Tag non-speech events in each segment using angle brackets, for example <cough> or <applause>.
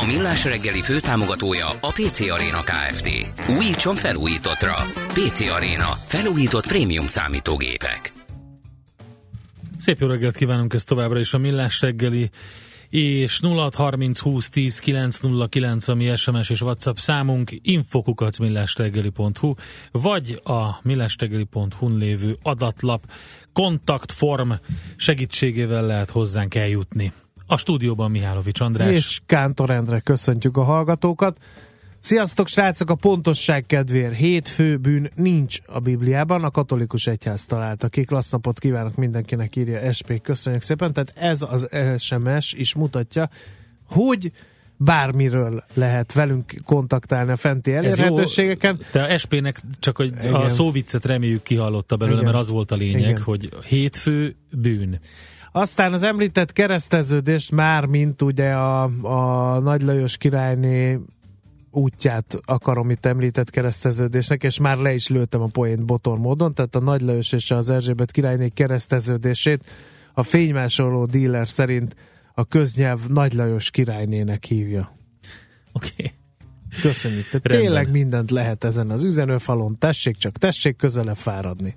A Millás reggeli főtámogatója a PC Arena Kft. Újítson felújítottra. PC Arena. Felújított prémium számítógépek. Szép jó reggelt kívánunk, ez továbbra is a Millás reggeli és 0630 20 10 909, ami SMS és WhatsApp számunk, infokukacmillástegeli.hu, vagy a millástegeli.hu lévő adatlap kontaktform segítségével lehet hozzánk eljutni. A stúdióban Mihálovics András. És Kántor Endre köszöntjük a hallgatókat. Sziasztok srácok, a pontosság kedvéért hétfő bűn nincs a Bibliában, a katolikus egyház találta ki. Klassz napot kívánok mindenkinek, írja SP, köszönjük szépen. Tehát ez az SMS is mutatja, hogy bármiről lehet velünk kontaktálni a fenti elérhetőségeken. Te a SP-nek csak hogy a szóviccet reméljük kihallotta belőle, Igen. mert az volt a lényeg, Igen. hogy hétfő bűn. Aztán az említett kereszteződést már, mint ugye a, a Nagy Lajos királyné útját akarom itt említett kereszteződésnek, és már le is lőttem a poént botor módon, tehát a Nagy Lajos és az Erzsébet királyné kereszteződését a fénymásoló díler szerint a köznyelv Nagy Lajos királynének hívja. Oké. Okay. Köszönjük. Tehát tényleg mindent lehet ezen az üzenőfalon. Tessék csak, tessék közelebb fáradni.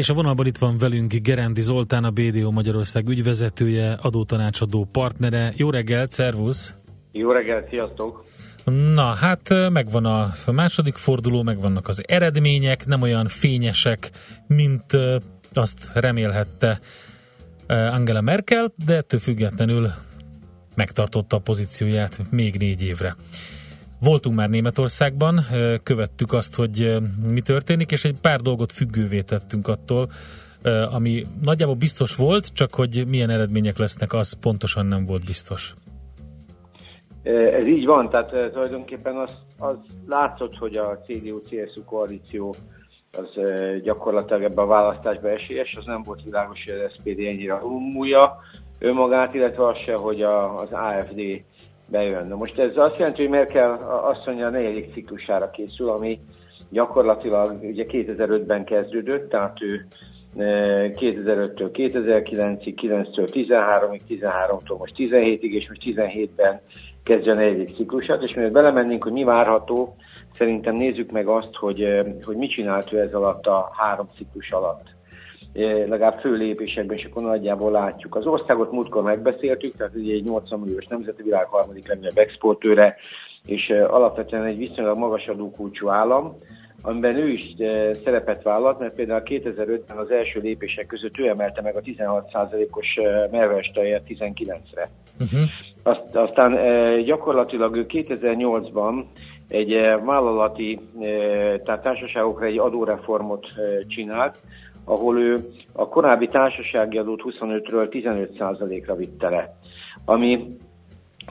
És a vonalban itt van velünk Gerendi Zoltán, a BDO Magyarország ügyvezetője, adótanácsadó partnere. Jó reggelt, szervusz! Jó reggelt, sziasztok! Na, hát megvan a második forduló, megvannak az eredmények, nem olyan fényesek, mint azt remélhette Angela Merkel, de ettől függetlenül megtartotta a pozícióját még négy évre. Voltunk már Németországban, követtük azt, hogy mi történik, és egy pár dolgot függővé tettünk attól, ami nagyjából biztos volt, csak hogy milyen eredmények lesznek, az pontosan nem volt biztos. Ez így van, tehát tulajdonképpen az, az látszott, hogy a CDU-CSU koalíció az gyakorlatilag ebben a választásban esélyes, az nem volt világos, hogy az SPD ennyire múlja önmagát, illetve az se, hogy a, az AFD bejön. Na most ez azt jelenti, hogy Merkel mondja, a negyedik ciklusára készül, ami gyakorlatilag ugye 2005-ben kezdődött, tehát ő 2005-től 2009-ig, 9-től 13-ig, 13-tól most 17-ig, és most 17-ben kezdje a negyedik ciklusát, és mielőtt belemennénk, hogy mi várható, szerintem nézzük meg azt, hogy, hogy mit csinált ő ez alatt a három ciklus alatt. Legalább fő lépésekben, és akkor nagyjából látjuk. Az országot múltkor megbeszéltük, tehát ugye egy 80 milliós nemzeti világ harmadik legnagyobb exportőre, és alapvetően egy viszonylag magas adókulcsú állam, amiben ő is szerepet vállalt, mert például 2005-ben az első lépések között ő emelte meg a 16%-os mervestaját 19-re. Uh-huh. Azt, aztán gyakorlatilag ő 2008-ban egy vállalati, tehát társaságokra egy adóreformot csinált, ahol ő a korábbi társasági adót 25-ről 15%-ra vitte le. Ami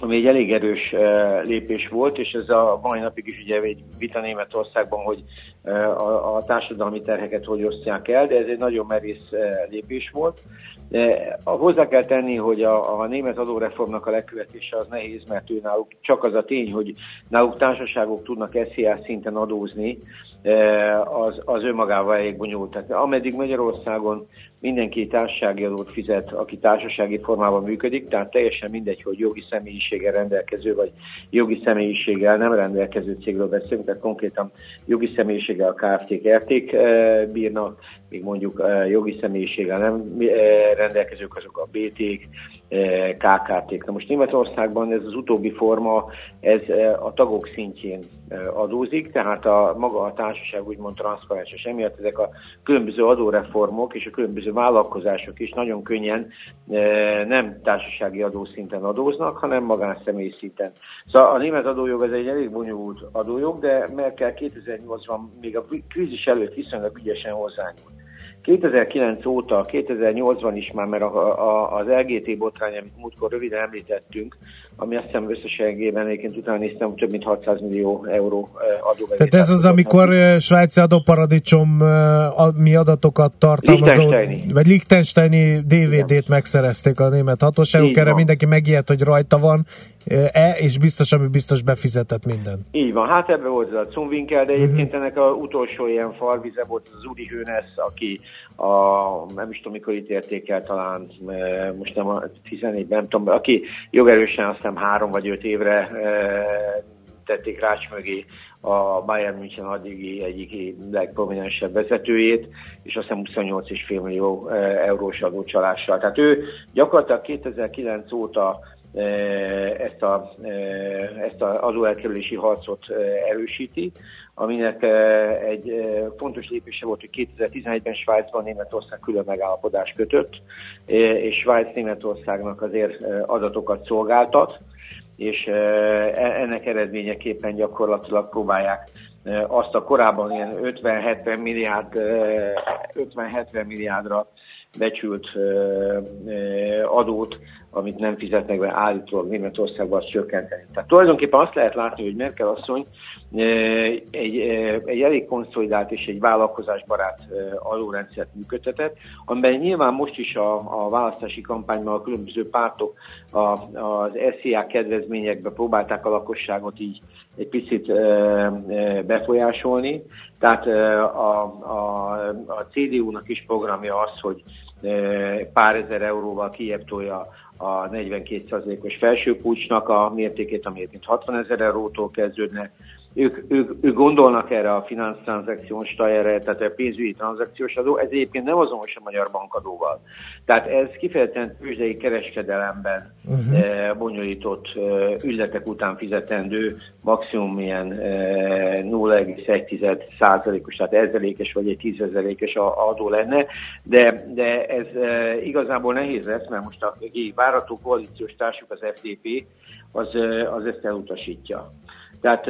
ami egy elég erős lépés volt, és ez a mai napig is ugye egy vita Németországban, hogy a, a társadalmi terheket hogy osztják el, de ez egy nagyon merész lépés volt. De hozzá kell tenni, hogy a, a német adóreformnak a lekövetése az nehéz, mert ő náluk csak az a tény, hogy náluk társaságok tudnak SZIA szinten adózni, az, az önmagával elég bonyolult. Tehát ameddig Magyarországon mindenki társasági adót fizet, aki társasági formában működik, tehát teljesen mindegy, hogy jogi személyiséggel rendelkező, vagy jogi személyiséggel nem rendelkező cégről beszélünk, tehát konkrétan jogi személyiséggel a KFT-k érték bírnak, még mondjuk jogi személyiséggel nem rendelkezők azok a BT-k, KKT-k. Na most Németországban ez az utóbbi forma, ez a tagok szintjén adózik, tehát a maga a társaság úgymond transzparens, és emiatt ezek a különböző adóreformok és a különböző vállalkozások is nagyon könnyen nem társasági adószinten adóznak, hanem magánszemély szinten. Szóval a német adójog ez egy elég bonyolult adójog, de Merkel 2008-ban még a krízis előtt viszonylag ügyesen hozzányúlt. 2009 óta, 2008-ban is már, mert a, a, az LGT botrány, amit múltkor röviden említettünk, ami azt hiszem összességében egyébként utána néztem, több mint 600 millió euró adó. Tehát ez az, amikor svájci adóparadicsom mi adatokat tartalmazó, vagy Liechtensteini DVD-t megszerezték a német hatóságok, erre mindenki megijedt, hogy rajta van, e, és biztos, ami biztos befizetett minden. Így van, hát ebbe volt a Zumwinkel, de egyébként uh-huh. ennek a utolsó ilyen falvize volt az Uri Hőnesz, aki a, nem is tudom mikor ítélték el talán, most nem a 14 nem tudom, aki jogerősen azt hiszem három vagy öt évre e, tették rács mögé a Bayern München addigi egyik legprominensebb vezetőjét, és azt hiszem 28,5 millió e, eurós adócsalással. Tehát ő gyakorlatilag 2009 óta ezt, a, ezt az adóelkerülési harcot erősíti, aminek egy fontos lépése volt, hogy 2011-ben Svájcban Németország külön megállapodást kötött, és Svájc Németországnak azért adatokat szolgáltat, és e, ennek eredményeképpen gyakorlatilag próbálják azt a korábban ilyen 50-70 milliárd, 50-70 milliárdra becsült adót amit nem fizetnek be állítólag Németországban, azt csökkenteni. Tehát tulajdonképpen azt lehet látni, hogy Merkel asszony egy, egy elég konszolidált és egy vállalkozásbarát adórendszert működtetett, amiben nyilván most is a, a választási kampányban a különböző pártok a, az SZIA kedvezményekbe próbálták a lakosságot így egy picit befolyásolni. Tehát a, a, a CDU-nak is programja az, hogy pár ezer euróval kijebb tolja a 42%-os felső kulcsnak a mértékét, ami mint 60 ezer eurótól kezdődne. Ők, ők, ők gondolnak erre a finansztranszakciós tajerre, tehát a pénzügyi tranzakciós adó, ez egyébként nem azonos a magyar bankadóval. Tehát ez kifejezetten tőzsdei kereskedelemben uh-huh. bonyolított eh, ügyletek után fizetendő maximum ilyen eh, 0,1 százalékos, tehát ezelékes vagy egy tízezelékes adó lenne, de, de ez eh, igazából nehéz lesz, mert most a várató koalíciós társuk, az FDP, az, eh, az ezt elutasítja. Tehát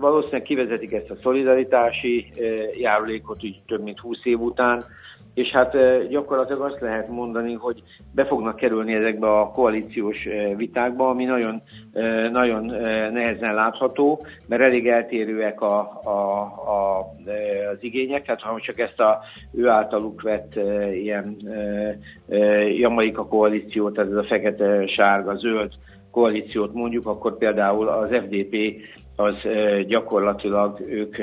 valószínűleg kivezetik ezt a szolidaritási járulékot így több mint 20 év után, és hát gyakorlatilag azt lehet mondani, hogy be fognak kerülni ezekbe a koalíciós vitákba, ami nagyon, nagyon nehezen látható, mert elég eltérőek a, a, a, az igények, tehát ha csak ezt a ő általuk vett ilyen Jamaika koalíciót, tehát ez a fekete, sárga, zöld koalíciót mondjuk, akkor például az FDP az gyakorlatilag ők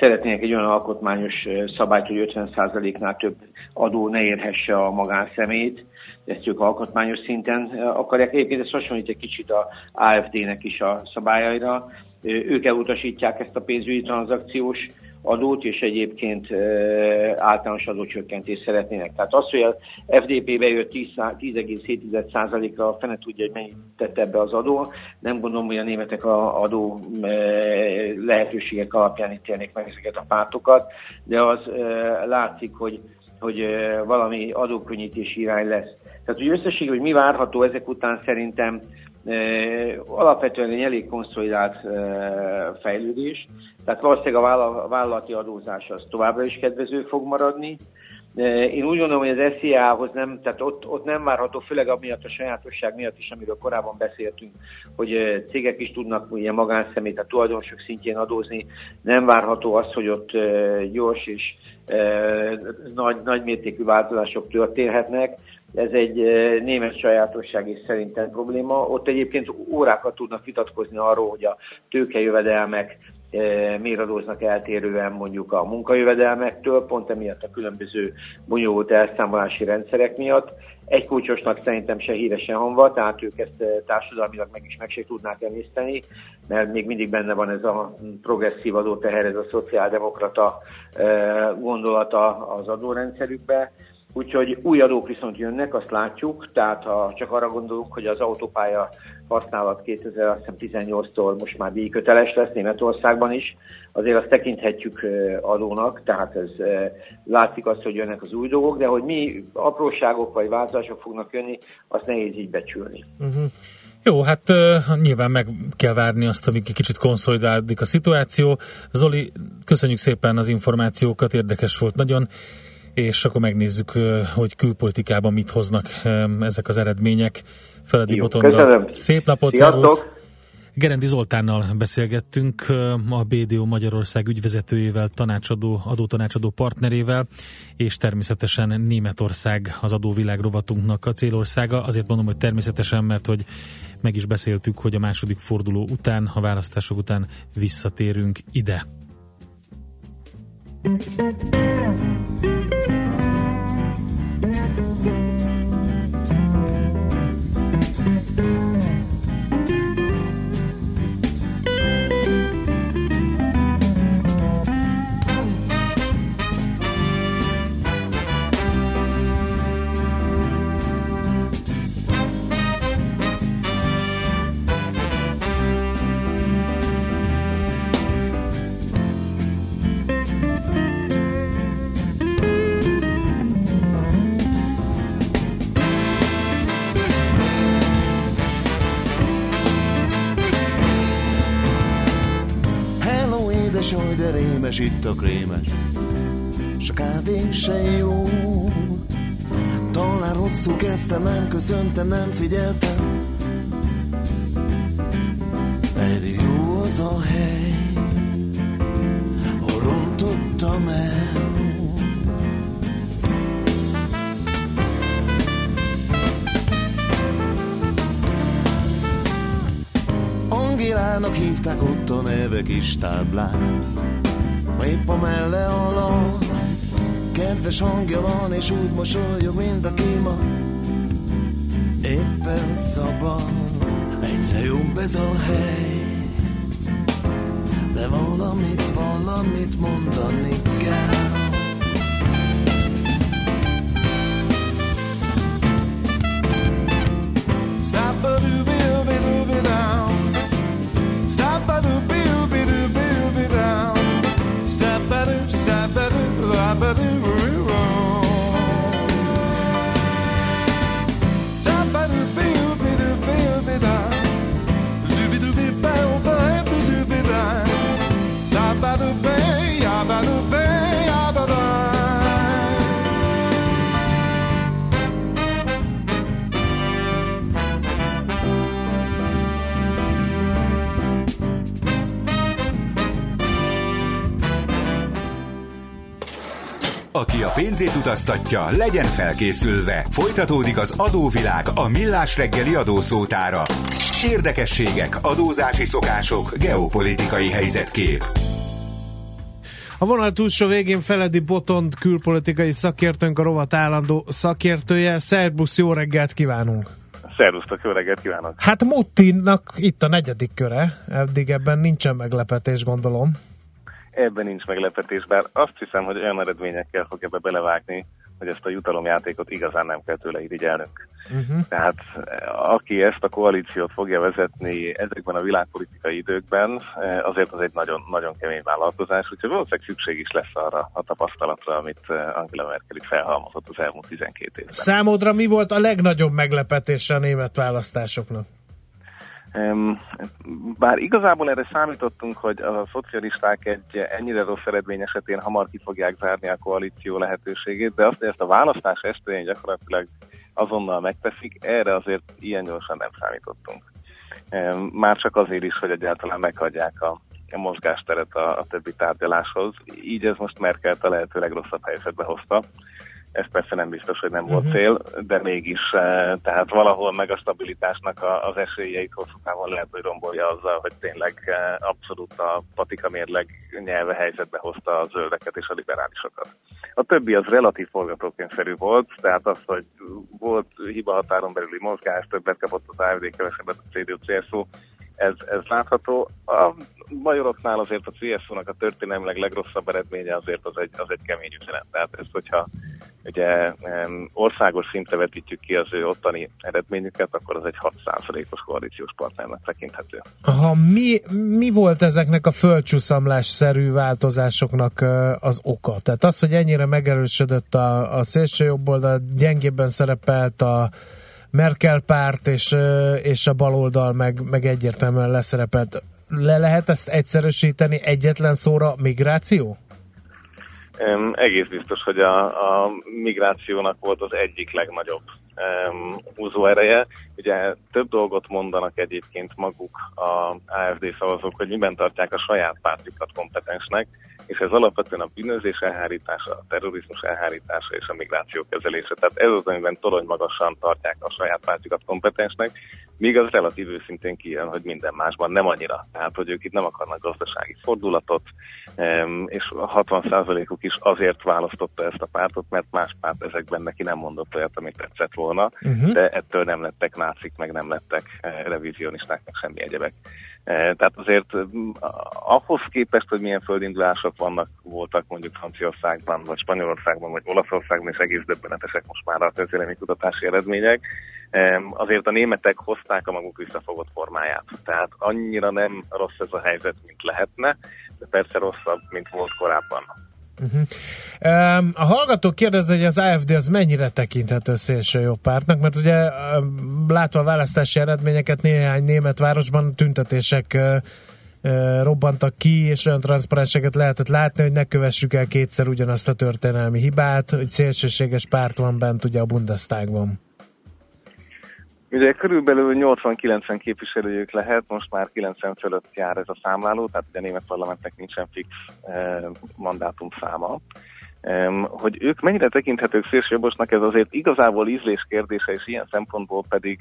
szeretnének egy olyan alkotmányos szabályt, hogy 50%-nál több adó ne érhesse a magánszemét, ezt ők alkotmányos szinten akarják. Egyébként ez hasonlít egy kicsit a AFD-nek is a szabályaira. Ők elutasítják ezt a pénzügyi tranzakciós adót, és egyébként általános adócsökkentést szeretnének. Tehát az, hogy a FDP bejött 10,7%-ra, a fene tudja, hogy mennyit tett ebbe az adó. Nem gondolom, hogy a németek a adó lehetőségek alapján ítélnék meg ezeket a pártokat, de az látszik, hogy, hogy valami adókönnyítési irány lesz. Tehát, hogy összességében, hogy mi várható ezek után szerintem alapvetően egy elég konszolidált fejlődés, tehát valószínűleg a vállalati adózás az továbbra is kedvező fog maradni. Én úgy gondolom, hogy az SZIA-hoz nem, tehát ott, ott nem várható, főleg amiatt a sajátosság miatt is, amiről korábban beszéltünk, hogy cégek is tudnak ilyen magánszemély, tehát tulajdonosok szintjén adózni. Nem várható az, hogy ott gyors és nagy, nagy mértékű változások történhetnek. Ez egy német sajátosság és szerintem probléma. Ott egyébként órákat tudnak vitatkozni arról, hogy a tőkejövedelmek miért adóznak eltérően mondjuk a munkajövedelmektől, pont emiatt a különböző bonyolult elszámolási rendszerek miatt. Egy kulcsosnak szerintem se híresen hanva, tehát ők ezt társadalmilag meg is meg se tudnák emészteni, mert még mindig benne van ez a progresszív adóteher, ez a szociáldemokrata gondolata az adórendszerükbe. Úgyhogy új adók viszont jönnek, azt látjuk, tehát ha csak arra gondolunk, hogy az autópálya használat 2018-tól most már díjköteles lesz Németországban is, azért azt tekinthetjük adónak, tehát ez látszik azt, hogy jönnek az új dolgok, de hogy mi apróságok vagy változások fognak jönni, azt nehéz így becsülni. Uh-huh. Jó, hát uh, nyilván meg kell várni azt, amíg kicsit konszolidálódik a szituáció. Zoli, köszönjük szépen az információkat, érdekes volt nagyon, és akkor megnézzük, hogy külpolitikában mit hoznak ezek az eredmények. Feledi Botondal. Szép napot, szervusz! Gerendi Zoltánnal beszélgettünk, a BDO Magyarország ügyvezetőjével, tanácsadó, adótanácsadó partnerével, és természetesen Németország az adóvilág rovatunknak a célországa. Azért mondom, hogy természetesen, mert hogy meg is beszéltük, hogy a második forduló után, a választások után visszatérünk ide. thank you. Kezdtem, nem köszöntem, nem figyeltem, pedig jó az a hely, hol rontottam el. Angélának hívták ott a neve kis táblán. Épp a melle alak Kedves hangja van, és úgy mosolyog, mint a kéma Éppen szabad, egyre jobb ez a hely. De valamit, valamit mondani pénzét utaztatja, legyen felkészülve. Folytatódik az adóvilág a millás reggeli adószótára. Érdekességek, adózási szokások, geopolitikai helyzetkép. A vonal túlsó végén Feledi Botond külpolitikai szakértőnk, a rovat állandó szakértője. Szerbusz, jó reggelt kívánunk! Szervusztok, jó reggelt kívánok! Hát Muttinak itt a negyedik köre, eddig ebben nincsen meglepetés, gondolom ebben nincs meglepetés, bár azt hiszem, hogy olyan eredményekkel fog ebbe belevágni, hogy ezt a jutalomjátékot igazán nem kell tőle irigyelnünk. Uh-huh. Tehát eh, aki ezt a koalíciót fogja vezetni ezekben a világpolitikai időkben, eh, azért az egy nagyon, nagyon kemény vállalkozás, úgyhogy valószínűleg szükség is lesz arra a tapasztalatra, amit eh, Angela Merkel itt felhalmozott az elmúlt 12 évben. Számodra mi volt a legnagyobb meglepetése a német választásoknak? Bár igazából erre számítottunk, hogy a szocialisták egy ennyire rossz eredmény esetén hamar ki fogják zárni a koalíció lehetőségét, de azt, hogy ezt a választás estén gyakorlatilag azonnal megteszik, erre azért ilyen gyorsan nem számítottunk. Már csak azért is, hogy egyáltalán meghagyják a, mozgásteret a, a többi tárgyaláshoz. Így ez most Merkelt a lehető legrosszabb helyzetbe hozta ez persze nem biztos, hogy nem volt uh-huh. cél, de mégis, eh, tehát valahol meg a stabilitásnak az esélyeit hosszú távon lehet, hogy rombolja azzal, hogy tényleg eh, abszolút a patika mérleg nyelve helyzetbe hozta a zöldeket és a liberálisokat. A többi az relatív forgatókönyvszerű volt, tehát az, hogy volt hiba határon belüli mozgás, többet kapott az AFD, kevesebbet a CDU-CSU, ez, ez látható. A majoroknál azért a CSU-nak a történelmileg legrosszabb eredménye azért az egy, az egy kemény üzenet. Tehát ezt, hogyha ugye országos szintre vetítjük ki az ő ottani eredményüket, akkor az egy 6%-os koalíciós partnernek tekinthető. Ha mi, mi volt ezeknek a földcsúszamlás-szerű változásoknak az oka? Tehát az, hogy ennyire megerősödött a, a szélső jobb oldal, gyengébben szerepelt a Merkel párt, és, és a baloldal meg, meg egyértelműen leszerepelt. Le lehet ezt egyszerűsíteni egyetlen szóra migráció? Um, egész biztos, hogy a, a migrációnak volt az egyik legnagyobb um, húzó ereje. Ugye több dolgot mondanak egyébként maguk a AFD szavazók, hogy miben tartják a saját pártjukat kompetensnek, és ez alapvetően a bűnözés elhárítása, a terrorizmus elhárítása és a migráció kezelése. Tehát ez az, amiben torony magasan tartják a saját pártjukat kompetensnek, míg az relatív őszintén kijön, hogy minden másban nem annyira. Tehát, hogy ők itt nem akarnak gazdasági fordulatot, és a 60%-uk is azért választotta ezt a pártot, mert más párt ezekben neki nem mondott olyat, amit tetszett volna, uh-huh. de ettől nem lettek nácik, meg nem lettek eh, revizionisták, meg semmi egyebek. Eh, tehát azért ahhoz képest, hogy milyen földindulások vannak, voltak mondjuk Franciaországban, vagy Spanyolországban, vagy Olaszországban, és egész döbbenetesek most már a közélemi kutatási eredmények, azért a németek hozták a maguk visszafogott formáját. Tehát annyira nem rossz ez a helyzet, mint lehetne, de persze rosszabb, mint volt korábban. Uh-huh. A hallgatók kérdezi, hogy az AFD az mennyire tekinthető szélső jobb pártnak, mert ugye látva a választási eredményeket néhány német városban tüntetések robbantak ki, és olyan transzparenseket lehetett látni, hogy ne kövessük el kétszer ugyanazt a történelmi hibát, hogy szélsőséges párt van bent ugye a Bundestagban. Ugye körülbelül 80-90 képviselőjük lehet, most már 90 fölött jár ez a számláló, tehát ugye a német parlamentnek nincsen fix eh, mandátum száma. Hogy ők mennyire tekinthetők szélsőjobbosnak, ez azért igazából ízlés kérdése, és ilyen szempontból pedig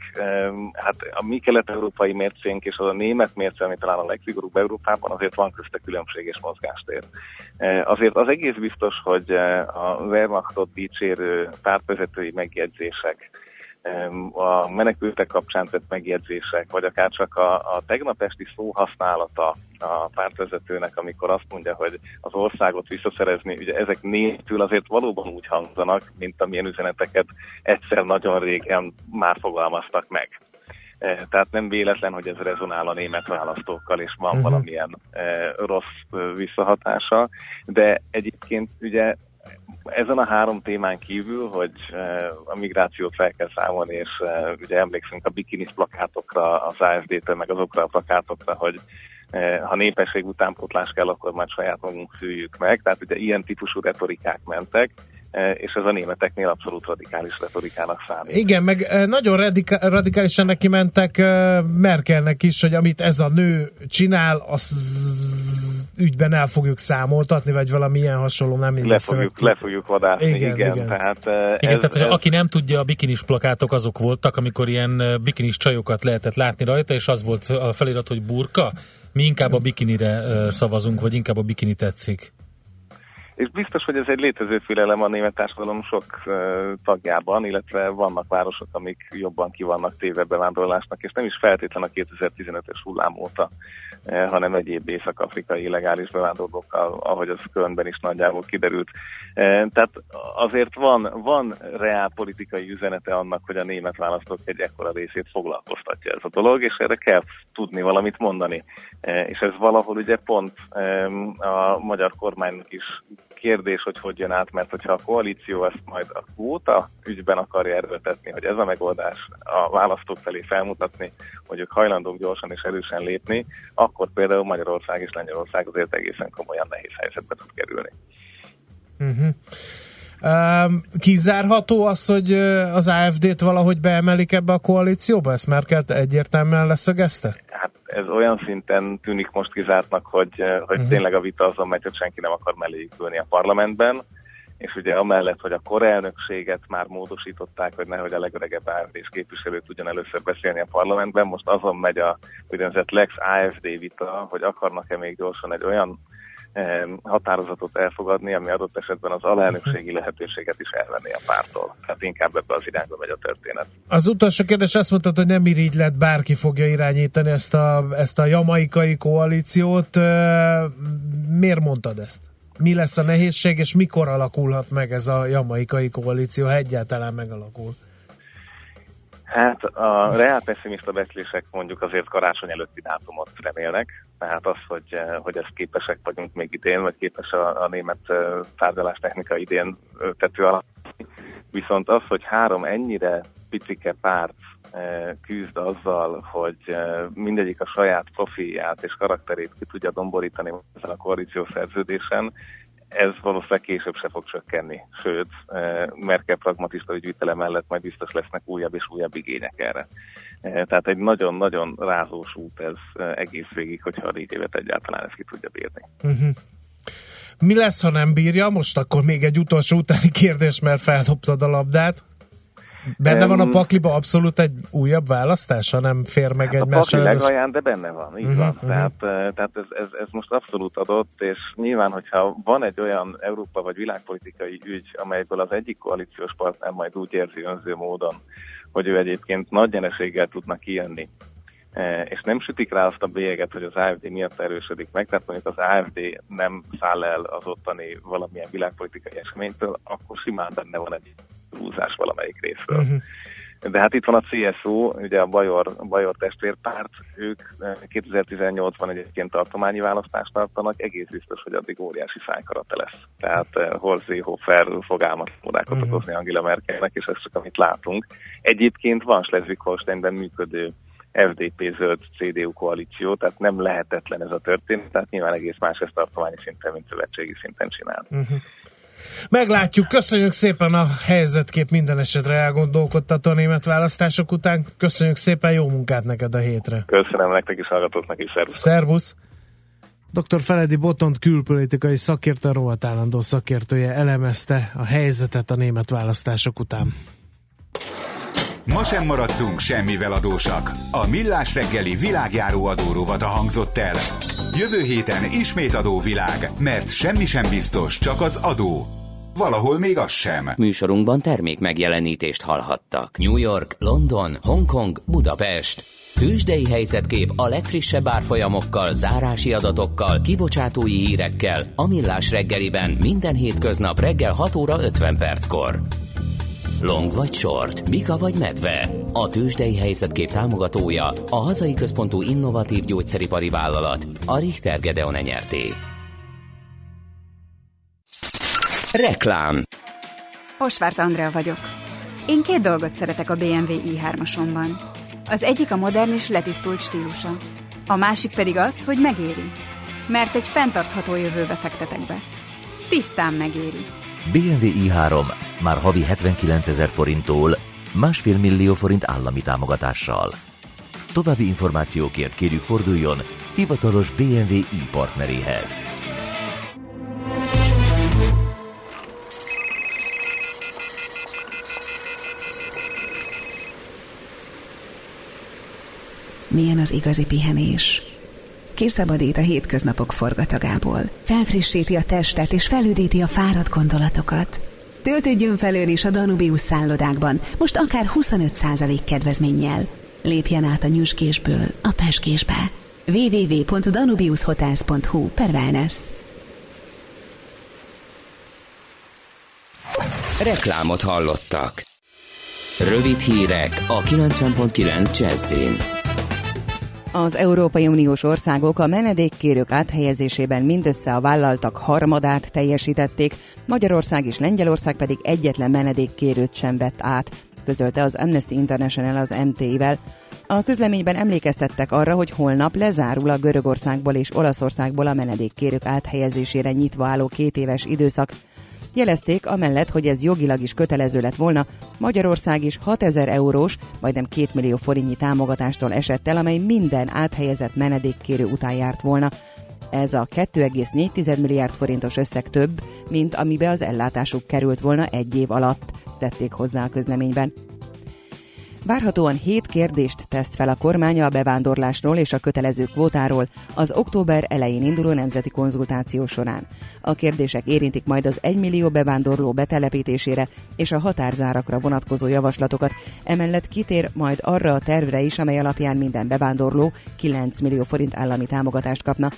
hát a mi kelet-európai mércénk és az a német mérce, ami talán a legszigorúbb Európában, azért van közte különbség és mozgástér. Uh, azért az egész biztos, hogy uh, a Wehrmachtot dicsérő pártvezetői megjegyzések, a menekültek kapcsán tett megjegyzések, vagy akár csak a, a tegnap esti szó használata a pártvezetőnek, amikor azt mondja, hogy az országot visszaszerezni, ugye ezek németül azért valóban úgy hangzanak, mint amilyen üzeneteket egyszer nagyon régen már fogalmaztak meg. E, tehát nem véletlen, hogy ez rezonál a német választókkal, és van uh-huh. valamilyen e, rossz visszahatása, de egyébként ugye ezen a három témán kívül, hogy eh, a migrációt fel kell számolni, és eh, ugye emlékszünk a bikinis plakátokra, az AFD-től, meg azokra a plakátokra, hogy eh, ha népesség utánpótlás kell, akkor már saját magunk szüljük meg. Tehát ugye ilyen típusú retorikák mentek, és ez a németeknél abszolút radikális retorikának számít. Igen, meg nagyon radika- radikálisan neki mentek Merkelnek is, hogy amit ez a nő csinál, az ügyben el fogjuk számoltatni, vagy valami ilyen hasonló, nem le fogjuk, le fogjuk vadászni, igen. igen, igen. Tehát, igen, ez, tehát hogy ez... aki nem tudja, a bikinis plakátok azok voltak, amikor ilyen bikinis csajokat lehetett látni rajta, és az volt a felirat, hogy burka. Mi inkább a bikinire szavazunk, vagy inkább a bikini tetszik. És biztos, hogy ez egy létező félelem a német társadalom sok uh, tagjában, illetve vannak városok, amik jobban ki vannak téve bevándorlásnak, és nem is feltétlen a 2015-ös hullám óta, hanem egyéb észak-afrikai illegális bevándorlókkal, ahogy az Kölnben is nagyjából kiderült. Uh, tehát azért van, van reál politikai üzenete annak, hogy a német választók egy ekkora részét foglalkoztatja ez a dolog, és erre kell tudni valamit mondani. És ez valahol ugye pont a magyar kormánynak is kérdés, hogy hogy jön át, mert hogyha a koalíció ezt majd a kvóta ügyben akarja erőltetni, hogy ez a megoldás a választók felé felmutatni, hogy ők hajlandók gyorsan és erősen lépni, akkor például Magyarország és Lengyelország azért egészen komolyan nehéz helyzetbe tud kerülni. Uh-huh. Kizárható az, hogy az AFD-t valahogy beemelik ebbe a koalícióba? Ezt Merkel egyértelműen leszögezte? Hát ez olyan szinten tűnik most kizártnak, hogy, hogy uh-huh. tényleg a vita azon megy, hogy senki nem akar melléjük ülni a parlamentben, és ugye amellett, hogy a korelnökséget már módosították, hogy nehogy a legöregebb AFD-s képviselő tudjon először beszélni a parlamentben, most azon megy a úgynevezett Lex AFD vita, hogy akarnak-e még gyorsan egy olyan határozatot elfogadni, ami adott esetben az alelnökségi lehetőséget is elvenni a pártól. Tehát inkább ebbe az irányba megy a történet. Az utolsó kérdés azt mondtad, hogy nem irigy lett, bárki fogja irányítani ezt a, ezt a jamaikai koalíciót. Miért mondtad ezt? mi lesz a nehézség, és mikor alakulhat meg ez a jamaikai koalíció, ha egyáltalán megalakul? Hát a reál pessimista becslések mondjuk azért karácsony előtti dátumot remélnek, tehát az, hogy, hogy ezt képesek vagyunk még idén, vagy képes a, a német tárgyalás technika idén tető alatt. Viszont az, hogy három ennyire picike párt küzd azzal, hogy mindegyik a saját profilját és karakterét ki tudja domborítani ezen a koalíció szerződésen, ez valószínűleg később se fog csökkenni, sőt, Merkel pragmatista ügyvitele mellett majd biztos lesznek újabb és újabb igények erre. Tehát egy nagyon-nagyon rázós út ez egész végig, hogyha a négy évet egyáltalán ezt ki tudja bírni. Uh-huh. Mi lesz, ha nem bírja? Most akkor még egy utolsó utáni kérdés, mert feldobtad a labdát. Benne van a pakliba abszolút egy újabb választás, ha nem fér meg hát egymással? A pakli legalján, de benne van, így uh-huh, van. Uh-huh. Tehát, tehát ez, ez, ez most abszolút adott, és nyilván, hogyha van egy olyan Európa vagy világpolitikai ügy, amelyből az egyik koalíciós partner majd úgy érzi önző módon, hogy ő egyébként nagy nyereséggel tudna kijönni, és nem sütik rá azt a bélyeget, hogy az AFD miatt erősödik meg, tehát mondjuk az AFD nem száll el az ottani valamilyen világpolitikai eseménytől, akkor simán benne van egy húzás valamelyik részről. Uh-huh. De hát itt van a CSU, ugye a Bajor, Bajor testvérpárt, ők 2018-ban eh, egyébként tartományi választást tartanak, egész biztos, hogy addig óriási szájkarate lesz. Tehát uh, Horst Seehofer fog álmatmodákat uh-huh. okozni Angela Merkelnek, és ez csak amit látunk. Egyébként van Schleswig-Holsteinben működő FDP zöld CDU koalíció, tehát nem lehetetlen ez a történet, tehát nyilván egész más ezt tartományi szinten, mint szövetségi szinten csinál. Uh-huh. Meglátjuk, köszönjük szépen a helyzetkép minden esetre elgondolkodtató a német választások után. Köszönjük szépen, jó munkát neked a hétre. Köszönöm nektek is, hallgatóknak is, szervusz. Szervusz. Dr. Feledi Botont külpolitikai szakértő, rohadt állandó szakértője elemezte a helyzetet a német választások után. Ma sem maradtunk semmivel adósak. A Millás reggeli világjáró adóróvat hangzott el. Jövő héten ismét adóvilág, mert semmi sem biztos, csak az adó. Valahol még az sem. Műsorunkban termék megjelenítést hallhattak. New York, London, Hongkong, Budapest. Tőzsdei helyzetkép a legfrissebb árfolyamokkal, zárási adatokkal, kibocsátói hírekkel, a Millás reggeliben minden hétköznap reggel 6 óra 50 perckor. Long vagy short, Mika vagy medve. A tőzsdei helyzetkép támogatója a hazai központú innovatív gyógyszeripari vállalat, a Richter Gedeon nyerté. Reklám Osvárt Andrea vagyok. Én két dolgot szeretek a BMW i3-asomban. Az egyik a modern és letisztult stílusa. A másik pedig az, hogy megéri. Mert egy fenntartható jövőbe fektetek be. Tisztán megéri. BMW i3 már havi 79 ezer forinttól másfél millió forint állami támogatással. További információkért kérjük forduljon hivatalos BMW i partneréhez. Milyen az igazi pihenés? Kiszabadít a hétköznapok forgatagából, felfrissíti a testet és felüdíti a fáradt gondolatokat. Töltődjön felől is a Danubius szállodákban, most akár 25% kedvezménnyel. Lépjen át a nyüskésből a peskésbe. www.danubiushotels.hu per wellness. Reklámot hallottak. Rövid hírek a 90.9 Jazzin. Az Európai Uniós országok a menedékkérők áthelyezésében mindössze a vállaltak harmadát teljesítették, Magyarország és Lengyelország pedig egyetlen menedékkérőt sem vett át, közölte az Amnesty International az MT-vel. A közleményben emlékeztettek arra, hogy holnap lezárul a Görögországból és Olaszországból a menedékkérők áthelyezésére nyitva álló két éves időszak, Jelezték, amellett, hogy ez jogilag is kötelező lett volna, Magyarország is 6000 eurós, majdnem 2 millió forintnyi támogatástól esett el, amely minden áthelyezett menedékkérő után járt volna. Ez a 2,4 milliárd forintos összeg több, mint amibe az ellátásuk került volna egy év alatt, tették hozzá a közleményben. Várhatóan hét kérdést teszt fel a kormánya a bevándorlásról és a kötelező kvótáról az október elején induló nemzeti konzultáció során. A kérdések érintik majd az 1 millió bevándorló betelepítésére és a határzárakra vonatkozó javaslatokat, emellett kitér majd arra a tervre is, amely alapján minden bevándorló 9 millió forint állami támogatást kapna.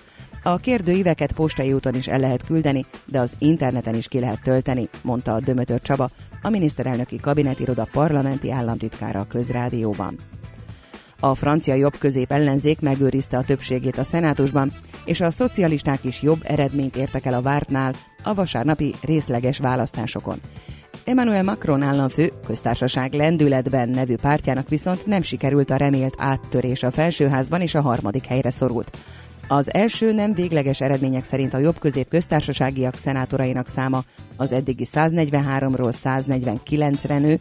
A kérdőíveket postai úton is el lehet küldeni, de az interneten is ki lehet tölteni, mondta a Dömötör Csaba, a miniszterelnöki kabinetiroda parlamenti államtitkára a közrádióban. A francia jobb-közép ellenzék megőrizte a többségét a szenátusban, és a szocialisták is jobb eredményt értek el a vártnál a vasárnapi részleges választásokon. Emmanuel Macron államfő köztársaság lendületben nevű pártjának viszont nem sikerült a remélt áttörés a felsőházban és a harmadik helyre szorult. Az első nem végleges eredmények szerint a jobb-közép köztársaságiak szenátorainak száma az eddigi 143-ról 149-re nő,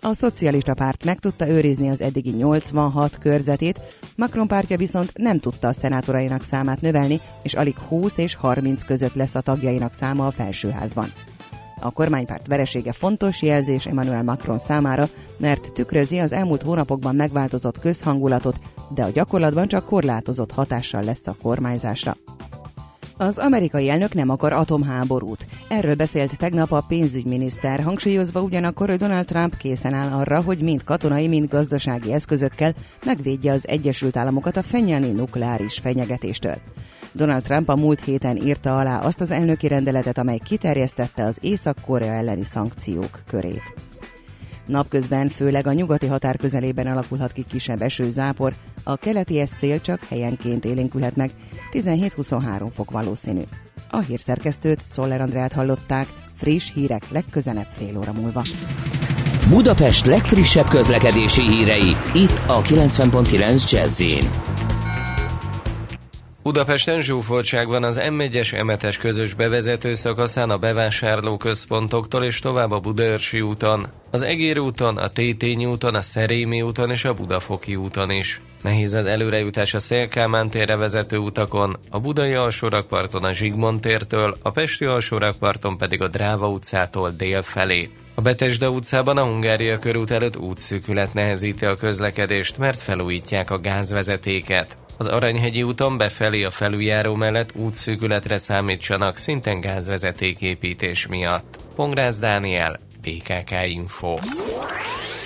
a szocialista párt meg tudta őrizni az eddigi 86 körzetét, Macron pártja viszont nem tudta a szenátorainak számát növelni, és alig 20 és 30 között lesz a tagjainak száma a felsőházban. A kormánypárt veresége fontos jelzés Emmanuel Macron számára, mert tükrözi az elmúlt hónapokban megváltozott közhangulatot, de a gyakorlatban csak korlátozott hatással lesz a kormányzásra. Az amerikai elnök nem akar atomháborút. Erről beszélt tegnap a pénzügyminiszter, hangsúlyozva ugyanakkor, hogy Donald Trump készen áll arra, hogy mind katonai, mind gazdasági eszközökkel megvédje az Egyesült Államokat a fenyelni nukleáris fenyegetéstől. Donald Trump a múlt héten írta alá azt az elnöki rendeletet, amely kiterjesztette az Észak-Korea elleni szankciók körét. Napközben főleg a nyugati határ közelében alakulhat ki kisebb esőzápor, a keleti szél csak helyenként élénkülhet meg, 17-23 fok valószínű. A hírszerkesztőt Czoller Andrát hallották, friss hírek legközelebb fél óra múlva. Budapest legfrissebb közlekedési hírei, itt a 90.9 jazz Budapesten zsúfoltság van az M1-es M7-es közös bevezető szakaszán a bevásárlóközpontoktól és tovább a Budaörsi úton, az Egér úton, a Tétény úton, a Szerémi úton és a Budafoki úton is. Nehéz az előrejutás a Szélkámán térre vezető utakon, a Budai alsórakparton a Zsigmond tértől, a Pesti alsórakparton pedig a Dráva utcától dél felé. A Betesda utcában a Hungária körút előtt útszűkület nehezíti a közlekedést, mert felújítják a gázvezetéket. Az Aranyhegyi úton befelé a felüljáró mellett útszűkületre számítsanak szinten gázvezetéképítés miatt. Pongrász Dániel, PKK Info.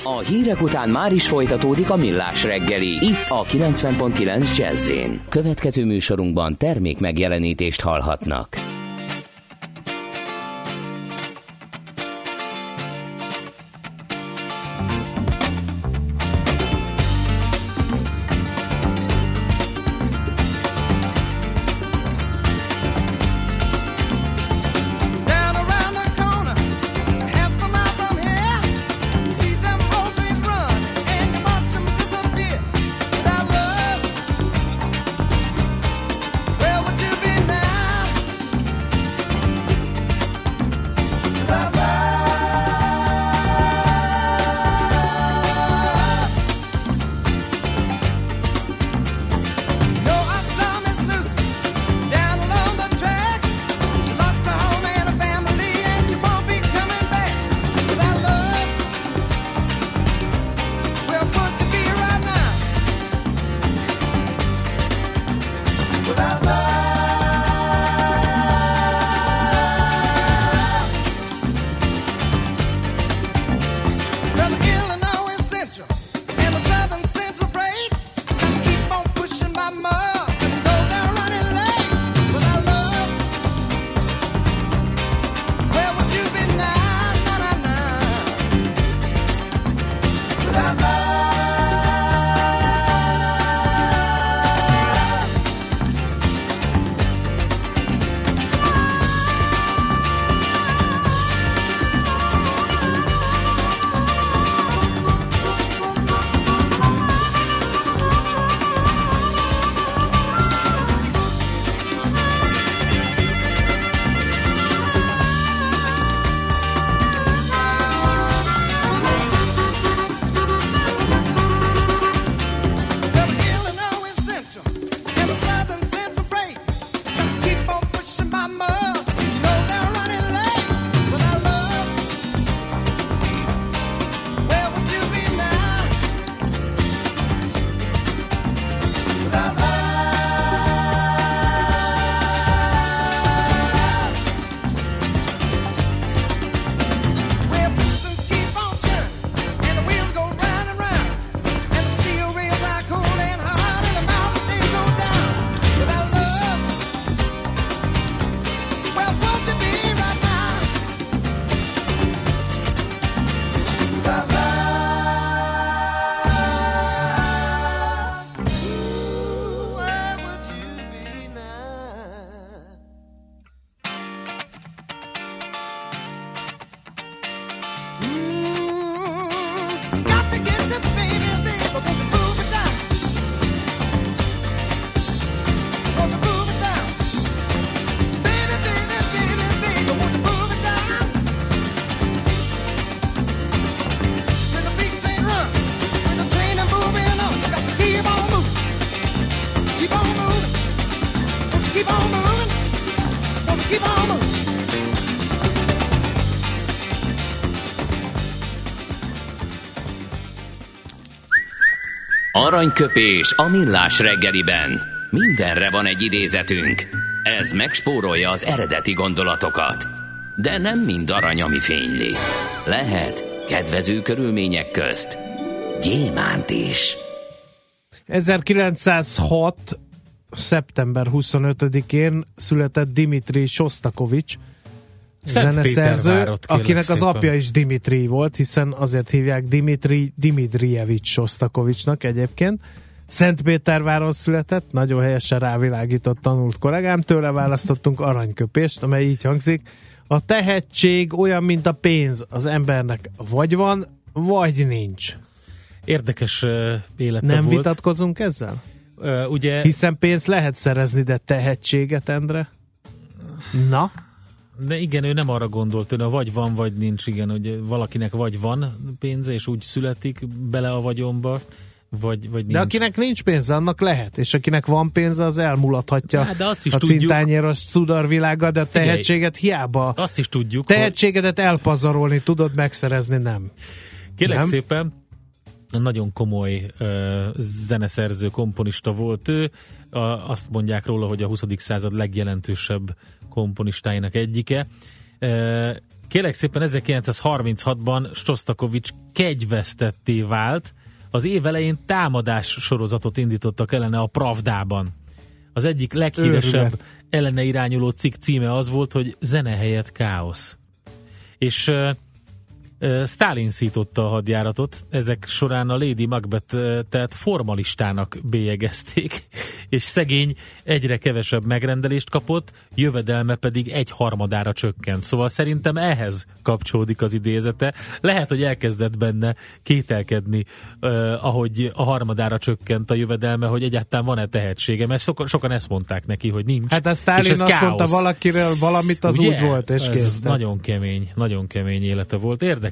A hírek után már is folytatódik a millás reggeli. Itt a 90.9 jazz Következő műsorunkban termék megjelenítést hallhatnak. Aranyköpés a millás reggeliben. Mindenre van egy idézetünk. Ez megspórolja az eredeti gondolatokat. De nem mind arany, ami fényli. Lehet kedvező körülmények közt gyémánt is. 1906. szeptember 25-én született Dimitri Shostakovich, zeneszerző, akinek az szépen. apja is Dimitri volt, hiszen azért hívják Dimitri Dimitrijevics Shostakovicsnak egyébként. Szentpéterváron született, nagyon helyesen rávilágított tanult kollégám, tőle választottunk aranyköpést, amely így hangzik. A tehetség olyan, mint a pénz, az embernek vagy van, vagy nincs. Érdekes uh, élete Nem volt. vitatkozunk ezzel? Uh, ugye, Hiszen pénzt lehet szerezni, de tehetséget, Endre? Na? De igen, ő nem arra gondolt, ő a vagy van, vagy nincs, igen, hogy valakinek vagy van pénze, és úgy születik bele a vagyonba, vagy, vagy nincs. De akinek nincs pénze, annak lehet. És akinek van pénze, az elmulathatja Hát, de azt is a tudjuk- cintányéros cudarvilággal, de a tehetséget hiába. Azt is tudjuk, hogy Tehetségedet elpazarolni tudod, megszerezni nem. kérlek Nem? szépen, nagyon komoly uh, zeneszerző, komponista volt ő. A, azt mondják róla, hogy a 20. század legjelentősebb komponistáinak egyike. Kérlek szépen 1936-ban Stostakovics kegyvesztetté vált. Az év elején támadás sorozatot indítottak ellene a Pravdában. Az egyik leghíresebb Őrület. ellene irányuló cikk címe az volt, hogy zene helyett káosz. És Stalin szította a hadjáratot, ezek során a Lady Macbeth tehát formalistának bélyegezték, <laughs> és szegény egyre kevesebb megrendelést kapott, jövedelme pedig egy harmadára csökkent. Szóval szerintem ehhez kapcsolódik az idézete. Lehet, hogy elkezdett benne kételkedni, uh, ahogy a harmadára csökkent a jövedelme, hogy egyáltalán van-e tehetsége, mert sokan, sokan ezt mondták neki, hogy nincs. Hát a Stalin azt káosz. mondta valakiről valamit, az Ugye? úgy volt, és Ez kész. Nagyon kemény, nagyon kemény élete volt. Érdekes.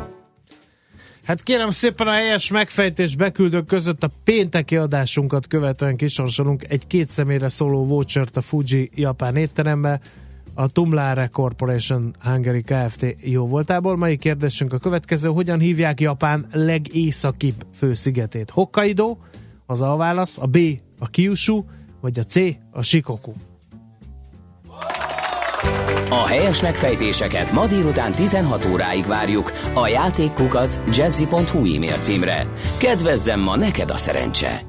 Hát kérem szépen a helyes megfejtés beküldők között a pénteki adásunkat követően kisorsolunk egy két személyre szóló vouchert a Fuji japán étterembe, a Tumlare Corporation Hungary Kft. jó voltából. Mai kérdésünk a következő, hogyan hívják Japán legészakibb főszigetét? Hokkaido, az a válasz, a B, a Kyushu, vagy a C, a Shikoku. A helyes megfejtéseket ma délután 16 óráig várjuk a játékkukac jazzy.hu e-mail címre. Kedvezzem ma neked a szerencse!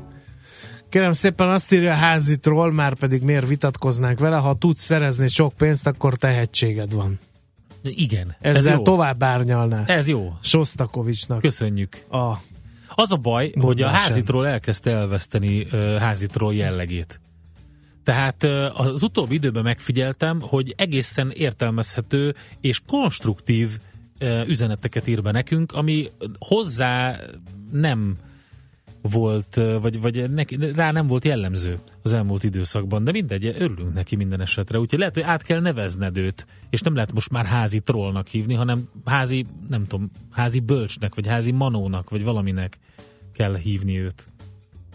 Kérem szépen azt írja a házitról, már pedig miért vitatkoznánk vele, ha tudsz szerezni sok pénzt, akkor tehetséged van. De igen. Ezzel ez jó. tovább árnyalná. Ez jó. Sostakovicsnak. Köszönjük. A Az a baj, hogy a Mondásán. házitról elkezdte elveszteni uh, házitról jellegét. Tehát az utóbbi időben megfigyeltem, hogy egészen értelmezhető és konstruktív üzeneteket ír be nekünk, ami hozzá nem volt, vagy, vagy neki, rá nem volt jellemző az elmúlt időszakban, de mindegy, örülünk neki minden esetre, úgyhogy lehet, hogy át kell nevezned őt, és nem lehet most már házi trollnak hívni, hanem házi, nem tudom, házi bölcsnek, vagy házi manónak, vagy valaminek kell hívni őt.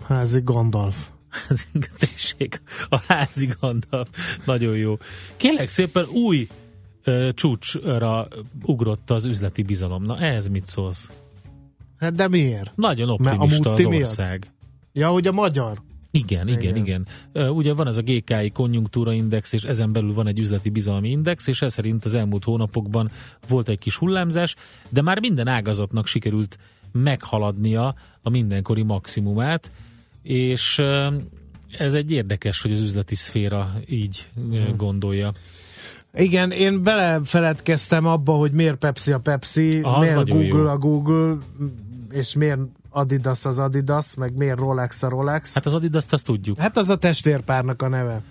házi Gandalf. Az tessék, a házi Gandalf. Nagyon jó. Kérlek szépen új ö, csúcsra ugrott az üzleti bizalom. Na ehhez mit szólsz? Hát de miért? Nagyon optimista az ország. Ja, hogy a magyar. Igen, igen, Igen. igen. Ugye van ez a GKI konjunktúra index, és ezen belül van egy üzleti bizalmi index, és ez szerint az elmúlt hónapokban volt egy kis hullámzás, de már minden ágazatnak sikerült meghaladnia a mindenkori maximumát, és ez egy érdekes, hogy az üzleti szféra így ö, Mhm. gondolja. Igen, én belefeledkeztem abba, hogy miért Pepsi a Pepsi, Az miért Google jó. a Google, és miért Adidas az Adidas, meg miért Rolex a Rolex. Hát az Adidas azt tudjuk. Hát az a testvérpárnak a neve.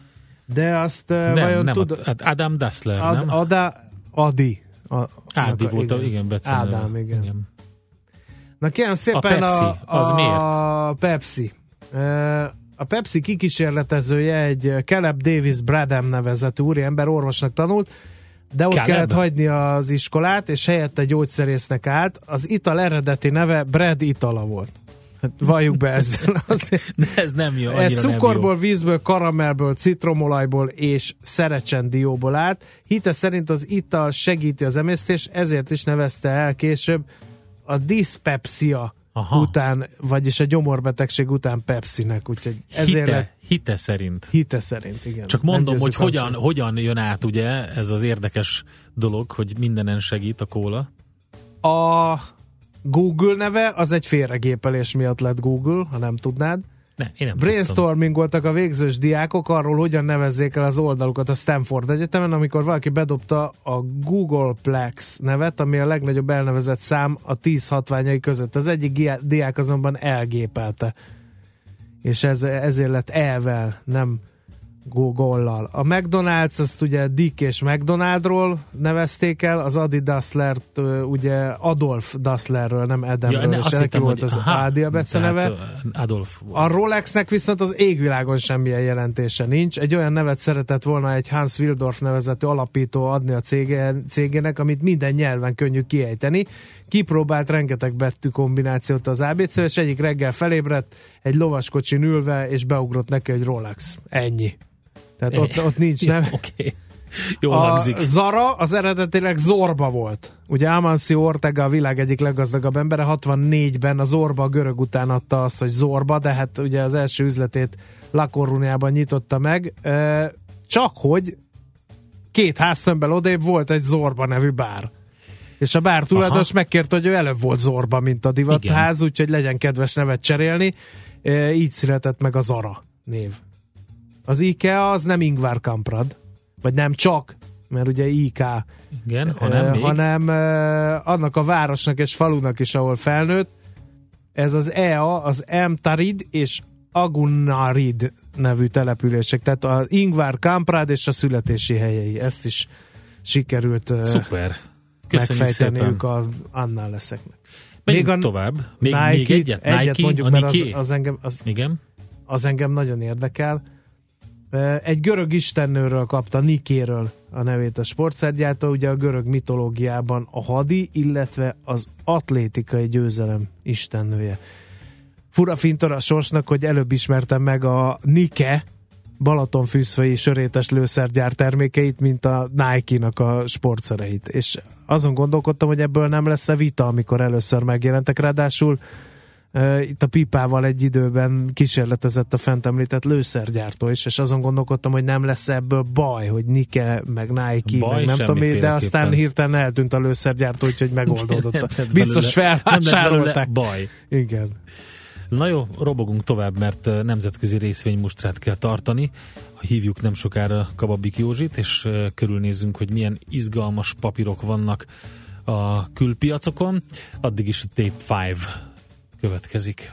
De azt nem, vajon nem, tud... hát Adam Dassler, Ad, nem? Ada, Adi. A, Ádi a- volt, igen, beceneve. Ádám, igen. igen. Na kérem szépen A Pepsi, a, az a miért? Pepsi. A Pepsi kikísérletezője egy Caleb Davis Bradham nevezetű úriember, orvosnak tanult, de ott Caleb? kellett hagyni az iskolát, és helyette gyógyszerésznek állt. Az ital eredeti neve Brad Itala volt. Hát valljuk be ezzel. <laughs> Azért. De ez nem jó, annyira cukorból, nem vízből, karamellből, citromolajból és szerecsendióból állt. Hite szerint az ital segíti az emésztés, ezért is nevezte el később a diszpepsia Aha. után, vagyis a gyomorbetegség után Pepsinek, úgyhogy ezért Hite, lett hite szerint. hite szerint, igen. Csak mondom, hogy hogyan, hogyan jön át ugye ez az érdekes dolog, hogy mindenen segít a kóla. A Google neve az egy félregépelés miatt lett Google, ha nem tudnád. Ne, én nem. Brainstormingoltak a végzős diákok arról, hogyan nevezzék el az oldalukat a Stanford Egyetemen, amikor valaki bedobta a Googleplex nevet, ami a legnagyobb elnevezett szám a 10 hatványai között. Az egyik diák azonban elgépelte. És ez, ezért lett elvel, nem Google-lal. A McDonald's, azt ugye Dick és McDonaldról nevezték el, az Adi Dasslert ugye Adolf Dasslerről, nem Edemről, Ja, ne, és neki hittem, volt hogy az aha, Adi a bece tehát, neve. ö, Adolf volt. A Rolexnek viszont az égvilágon semmilyen jelentése nincs. Egy olyan nevet szeretett volna egy Hans Wildorf nevezető alapító adni a cége, cégének, amit minden nyelven könnyű kiejteni. Kipróbált rengeteg betű kombinációt az ABC, és egyik reggel felébredt, egy lovaskocsin ülve, és beugrott neki, hogy Rolex. Ennyi. Tehát ott, <laughs> ott nincs nem. Oké. Jól A hangzik. Zara az eredetileg Zorba volt. Ugye Amancio Ortega a világ egyik leggazdagabb embere, 64-ben a Zorba a görög után adta azt, hogy Zorba, de hát ugye az első üzletét La Coruñában nyitotta meg. Csak hogy két háztömbbel odébb volt egy Zorba nevű bár. És a bár tulajdonos megkérte, hogy ő előbb volt Zorba, mint a divatház, úgyhogy legyen kedves nevet cserélni. Így született meg a Zara név. Az IKEA az nem Ingvar Kamprad, vagy nem csak, mert ugye IK, Igen, hanem eh, még. hanem eh, annak a városnak és falunak is, ahol felnőtt. Ez az EA, az Emtarid és Agunarid nevű települések, tehát az Ingvar Kamprad és a születési helyei. Ezt is sikerült eh, Szuper. Köszönjük szépen. a, annál leszeknek. Menjünk tovább. Még, még egyet? egyet Nike? mondjuk, a mert az, Nike? az, engem, az, Igen. az engem nagyon érdekel. Egy görög istennőről kapta, Nikéről a nevét a sportszergyártó, ugye a görög mitológiában a hadi, illetve az atlétikai győzelem istennője. Fura fintor a sorsnak, hogy előbb ismertem meg a Nike Balatonfűszfei sörétes lőszergyár termékeit, mint a Nike-nak a sportszereit. És azon gondolkodtam, hogy ebből nem lesz-e vita, amikor először megjelentek. Ráadásul itt a pipával egy időben kísérletezett a fent említett lőszergyártó is, és azon gondolkodtam, hogy nem lesz ebből baj, hogy Nike, meg Nike, Baj meg nem tudom én, de aztán hirtelen eltűnt a lőszergyártó, úgyhogy megoldódott. Biztos felvásárolták. baj. Igen. Na jó, robogunk tovább, mert nemzetközi részvénymustrát kell tartani. Hívjuk nem sokára Kababik Józsit, és körülnézzünk, hogy milyen izgalmas papírok vannak a külpiacokon. Addig is a Tape 5 következik.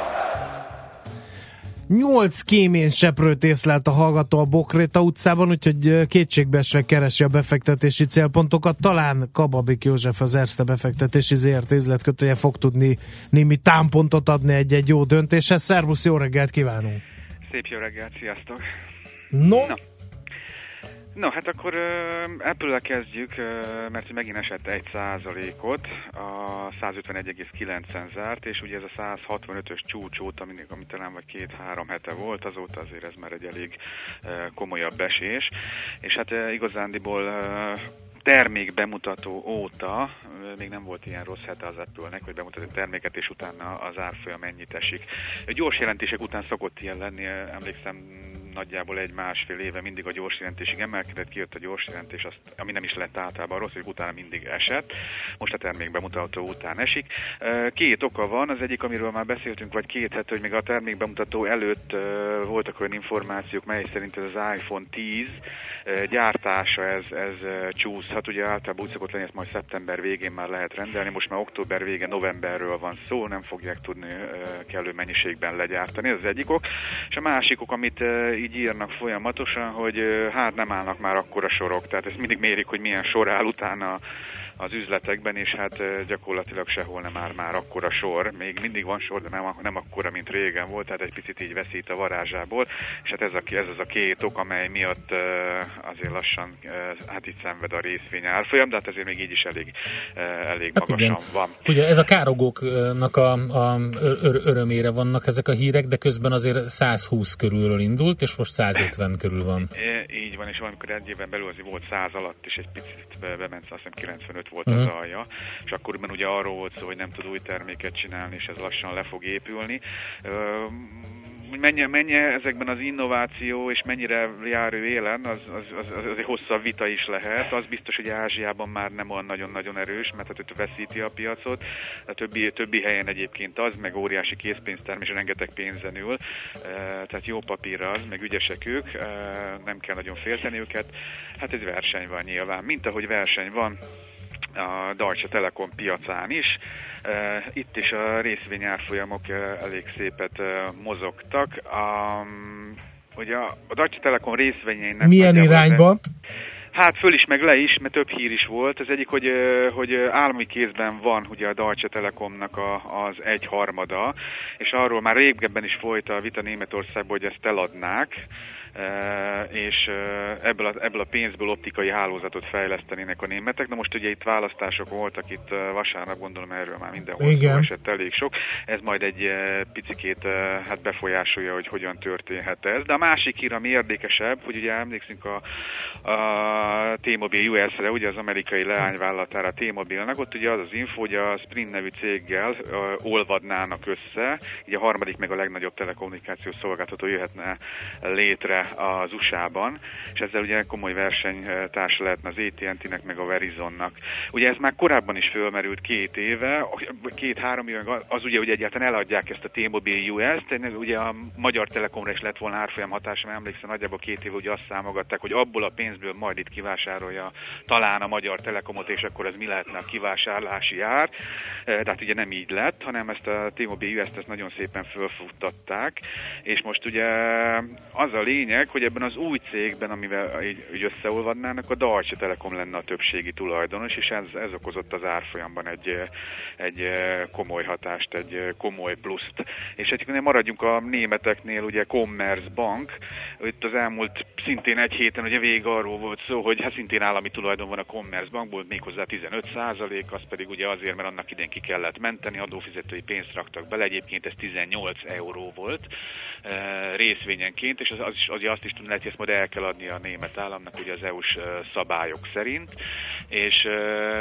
Nyolc kéményseprőt észlelt a hallgató a Bokréta utcában, úgyhogy kétségbeesve keresi a befektetési célpontokat. Talán Kababik József az Erste befektetési ZRT üzletkötője fog tudni némi támpontot adni egy-egy jó döntéshez. Szervusz, jó reggelt kívánunk! Szép jó reggelt, sziasztok! No, Na. No, hát akkor uh, apple kezdjük, uh, mert hogy megint esett egy százalékot, a 151,9-en zárt, és ugye ez a 165-ös csúcs óta, mindig, amit talán vagy két-három hete volt, azóta azért ez már egy elég uh, komolyabb esés, és hát uh, igazándiból uh, termék bemutató óta még nem volt ilyen rossz hete az Apple-nek, hogy bemutat egy terméket, és utána az árfolyam mennyit esik. Gyors jelentések után szokott ilyen lenni, emlékszem nagyjából egy másfél éve mindig a gyors jelentésig emelkedett, kijött a gyors jelentés, azt, ami nem is lett általában rossz, hogy utána mindig esett. Most a termék bemutató után esik. Két oka van, az egyik, amiről már beszéltünk, vagy két hete, hogy még a termék bemutató előtt voltak olyan információk, mely szerint ez az iPhone 10 gyártása, ez, ez csúszhat. Ugye általában úgy szokott lenni, ezt majd szeptember végén már lehet rendelni, most már október vége, novemberről van szó, nem fogják tudni kellő mennyiségben legyártani, ez az egyik ok. És a másik ok, amit így írnak folyamatosan, hogy hát nem állnak már akkora sorok, tehát ezt mindig mérik, hogy milyen sor áll utána az üzletekben, és hát gyakorlatilag sehol nem áll már akkora sor. Még mindig van sor, de nem, nem akkora, mint régen volt, tehát egy picit így veszít a varázsából, és hát ez, a, ez az a két ok, amely miatt azért lassan hát itt szenved a részvény árfolyam, de hát ezért még így is elég, elég hát magasan igen. van. Ugye ez a károgóknak a, a ör- örömére vannak ezek a hírek, de közben azért 120 körülről indult, és most 150 körül van. É, így van, és valamikor egy éven belül azért volt 100 alatt, és egy picit bement, azt hiszem 95 volt uh-huh. az alja, és akkoriban ugye arról volt szó, hogy nem tud új terméket csinálni, és ez lassan le fog épülni. Hogy mennyi, mennyi ezekben az innováció, és mennyire jár ő élen, az, az, az, az egy hosszabb vita is lehet. Az biztos, hogy Ázsiában már nem olyan nagyon-nagyon erős, mert hát ő veszíti a piacot. A többi, többi helyen egyébként az, meg óriási készpénztermés, rengeteg pénzen ül. Tehát jó papír az, meg ügyesek ők, nem kell nagyon félteni őket. Hát egy verseny van nyilván. Mint ahogy verseny van, a Deutsche Telekom piacán is. Itt is a részvényárfolyamok elég szépet mozogtak. A, ugye a Deutsche Telekom részvényeinek... Milyen irányba? Hát föl is, meg le is, mert több hír is volt. Az egyik, hogy, hogy állami kézben van ugye a Deutsche Telekomnak a, az egyharmada, és arról már régebben is folyt a vita Németországban, hogy ezt eladnák és ebből a, ebből a pénzből optikai hálózatot fejlesztenének a németek. Na most ugye itt választások voltak, itt vasárnap gondolom erről már mindenhol Igen. esett elég sok. Ez majd egy picikét hát befolyásolja, hogy hogyan történhet ez. De a másik hír, ami érdekesebb, hogy ugye emlékszünk a, a T-Mobile US-re, ugye az amerikai leányvállalatára T-Mobile-nak, ott ugye az az info, hogy a Sprint nevű céggel olvadnának össze, ugye a harmadik meg a legnagyobb telekommunikációs szolgáltató jöhetne létre az USA-ban, és ezzel ugye komoly versenytársa lehetne az AT&T-nek meg a Verizonnak. Ugye ez már korábban is fölmerült két éve, két-három éve, az ugye, hogy egyáltalán eladják ezt a T-Mobile US-t, ugye a Magyar Telekomra is lett volna árfolyam hatása, mert emlékszem, nagyjából két éve ugye azt számogatták, hogy abból a pénzből majd itt kivásárolja talán a Magyar Telekomot, és akkor ez mi lehetne a kivásárlási ár. Tehát ugye nem így lett, hanem ezt a T-Mobile US-t ezt nagyon szépen fölfuttatták, és most ugye az a lényeg, lényeg, hogy ebben az új cégben, amivel így, összeolvadnának, a Deutsche Telekom lenne a többségi tulajdonos, és ez, ez okozott az árfolyamban egy, egy komoly hatást, egy komoly pluszt. És egyébként maradjunk a németeknél, ugye Commerzbank, itt az elmúlt szintén egy héten ugye végig arról volt szó, hogy hát szintén állami tulajdon van a Commerzbankból, méghozzá 15 százalék, az pedig ugye azért, mert annak idén ki kellett menteni, adófizetői pénzt raktak bele, egyébként ez 18 euró volt részvényenként, és az, az is, az azt is tudni hogy ezt majd el kell adni a német államnak ugye az EU-s szabályok szerint, és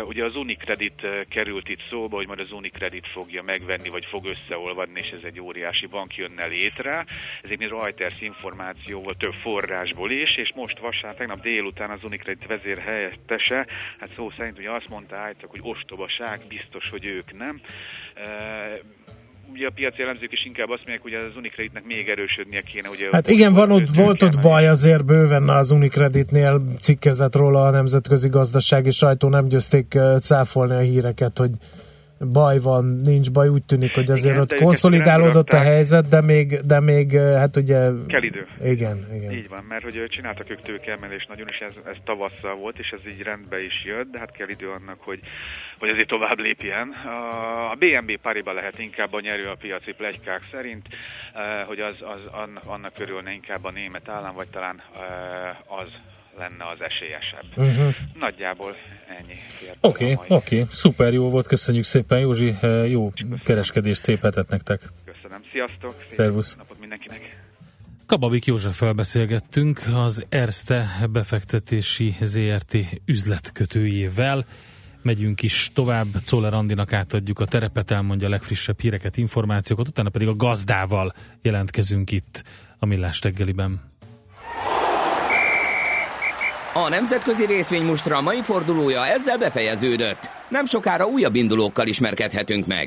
ugye az Unicredit került itt szóba, hogy majd az Unicredit fogja megvenni, vagy fog összeolvadni, és ez egy óriási bank jönne létre. Ez egy Reuters információval több forrásból is, és most vasárnap, tegnap délután az Unicredit vezérhelyettese, hát szó szerint ugye azt mondta állítok, hogy ostobaság, biztos, hogy ők nem. Ugye a piaci elemzők is inkább azt mondják, hogy az Unicreditnek még erősödnie kéne. Ugye hát igen, van ott, volt ott baj azért bőven az Unicreditnél cikkezett róla a nemzetközi gazdasági sajtó, nem győzték cáfolni a híreket, hogy baj van, nincs baj, úgy tűnik, hogy azért igen, ott konszolidálódott a helyzet, de még, de még hát ugye... Kell idő. Igen, igen. Így van, mert hogy csináltak ők tőkeemelést nagyon, és ez, ez tavasszal volt, és ez így rendbe is jött, de hát kell idő annak, hogy, hogy azért tovább lépjen. A BNB pariba lehet inkább a nyerő a piaci plegykák szerint, hogy az, az annak körülne inkább a német állam, vagy talán az lenne az esélyesebb. Uh-huh. Nagyjából ennyi. Oké, okay, oké, okay. szuper jó volt, köszönjük szépen Józsi, eh, jó Köszönöm. kereskedést, szép hetet nektek. Köszönöm, sziasztok, szép Szervusz. napot mindenkinek. Kababik József beszélgettünk az Erste befektetési ZRT üzletkötőjével. Megyünk is tovább, Czoller Andinak átadjuk a terepet, elmondja a legfrissebb híreket, információkat, utána pedig a gazdával jelentkezünk itt a Millás reggeliben. A nemzetközi részvénymustra mai fordulója ezzel befejeződött. Nem sokára újabb indulókkal ismerkedhetünk meg.